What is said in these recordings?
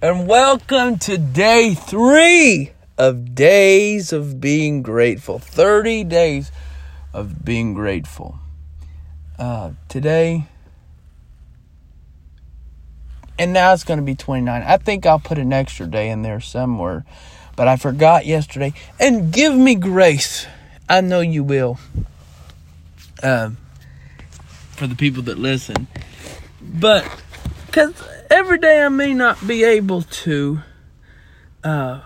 and welcome to day three of Days of Being Grateful. 30 days of being grateful. Uh, today, and now it's going to be 29. I think I'll put an extra day in there somewhere, but I forgot yesterday. And give me grace. I know you will. Um, for the people that listen. But, because every day I may not be able to, uh,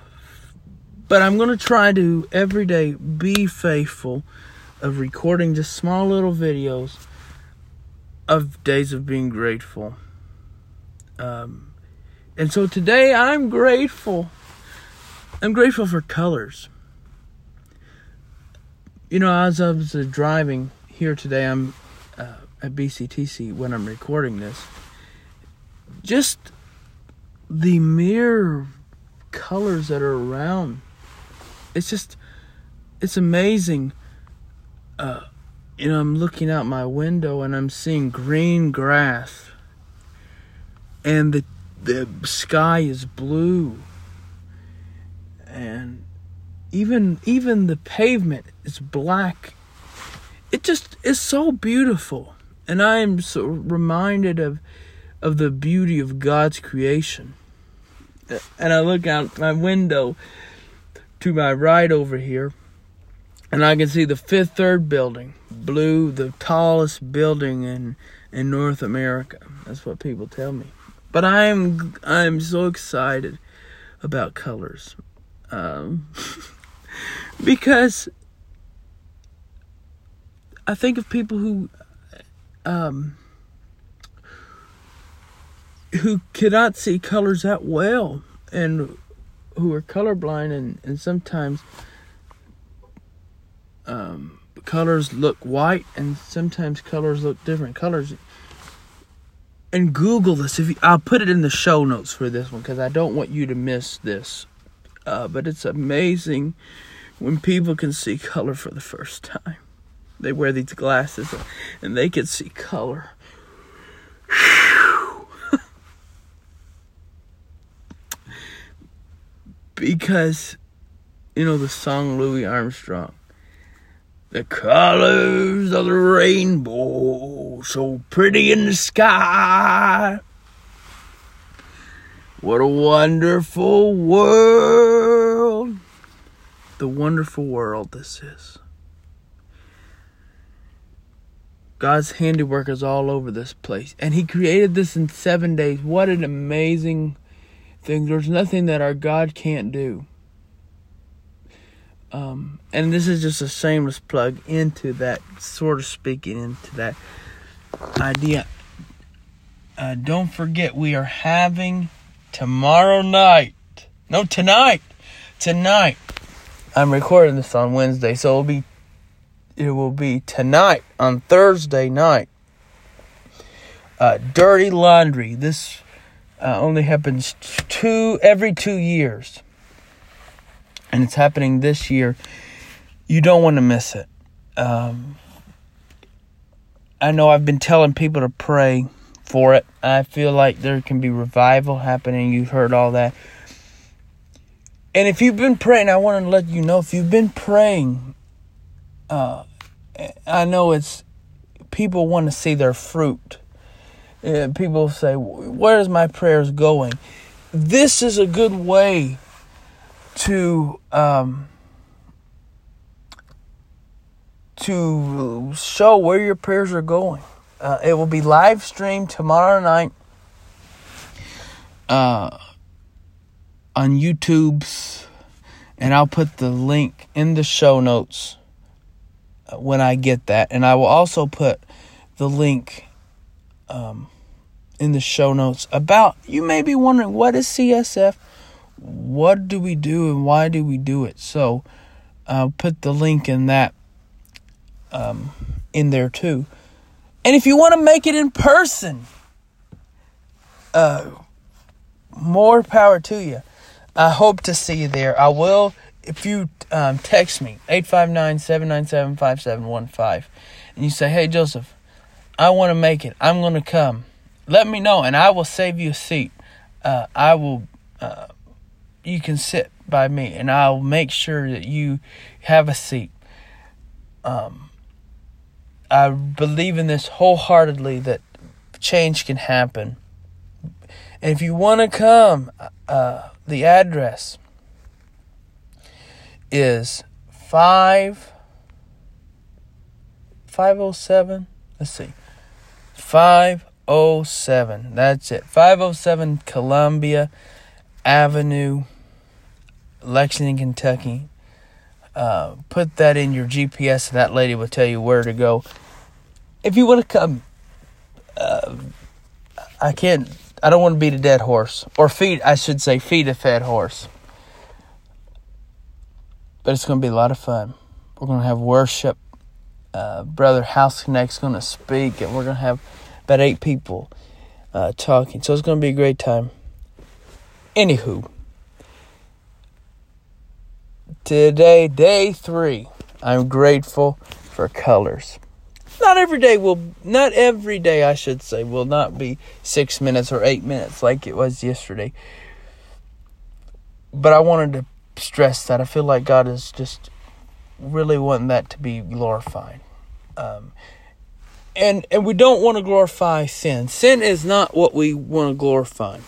but I'm going to try to every day be faithful of recording just small little videos of days of being grateful. Um, and so today I'm grateful. I'm grateful for colors. You know, as I was driving here today, I'm uh, at BCTC when I'm recording this. Just the mere colors that are around. It's just, it's amazing. Uh, you know, I'm looking out my window and I'm seeing green grass, and the the sky is blue, and even even the pavement is black. It just is so beautiful, and I am so reminded of of the beauty of God's creation. And I look out my window to my right over here, and I can see the Fifth Third building, blue, the tallest building in in North America. That's what people tell me. But I'm I'm so excited about colors, um, because I think of people who um, who cannot see colors that well and who are colorblind and, and sometimes um, colors look white and sometimes colors look different colors. And google this. If you, i'll put it in the show notes for this one because i don't want you to miss this. Uh, but it's amazing when people can see color for the first time. They wear these glasses and they can see color because you know the song Louis Armstrong. The colors of the rainbow, so pretty in the sky. What a wonderful world. The wonderful world this is. God's handiwork is all over this place. And He created this in seven days. What an amazing thing. There's nothing that our God can't do. Um, and this is just a shameless plug into that, sort of speaking into that idea. Uh, don't forget, we are having tomorrow night. No, tonight. Tonight. I'm recording this on Wednesday, so it'll be it will be tonight on Thursday night. Uh, dirty laundry. This uh, only happens two every two years, and it's happening this year. You don't want to miss it. Um, I know I've been telling people to pray for it. I feel like there can be revival happening. You've heard all that. And if you've been praying, I want to let you know if you've been praying, uh, I know it's people want to see their fruit uh, people say, Where's my prayers going? This is a good way to um, to show where your prayers are going. Uh, it will be live streamed tomorrow night uh, on YouTube's, and I'll put the link in the show notes uh, when I get that, and I will also put the link um, in the show notes about you may be wondering what is CSF, what do we do, and why do we do it. So I'll put the link in that um, in there too. And if you want to make it in person, uh, more power to you. I hope to see you there. I will if you um, text me 859-797-5715 and you say, "Hey Joseph, I want to make it. I'm going to come." Let me know, and I will save you a seat. Uh, I will uh, you can sit by me, and I'll make sure that you have a seat. Um, I believe in this wholeheartedly that change can happen. And if you want to come, uh, the address is 5 507 let's see 507 that's it. 507 Columbia Avenue Lexington Kentucky. Uh, put that in your GPS and that lady will tell you where to go. If you want to come uh, I can't I don't want to beat a dead horse. Or feed I should say feed a fed horse. But it's going to be a lot of fun. We're going to have worship. Uh, Brother House Connect's going to speak, and we're going to have about eight people uh, talking. So it's going to be a great time. Anywho, today, day three, I'm grateful for colors. Not every day will, not every day, I should say, will not be six minutes or eight minutes like it was yesterday. But I wanted to stress that. I feel like God is just really wanting that to be glorified. Um, and and we don't want to glorify sin. Sin is not what we want to glorify.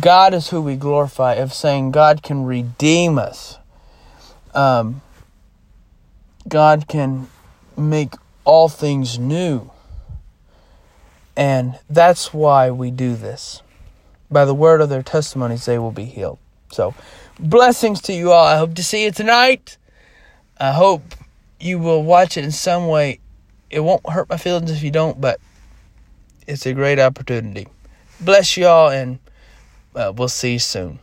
God is who we glorify. Of saying God can redeem us. Um, God can make all things new. And that's why we do this. By the word of their testimonies, they will be healed. So, blessings to you all. I hope to see you tonight. I hope you will watch it in some way. It won't hurt my feelings if you don't, but it's a great opportunity. Bless you all, and uh, we'll see you soon.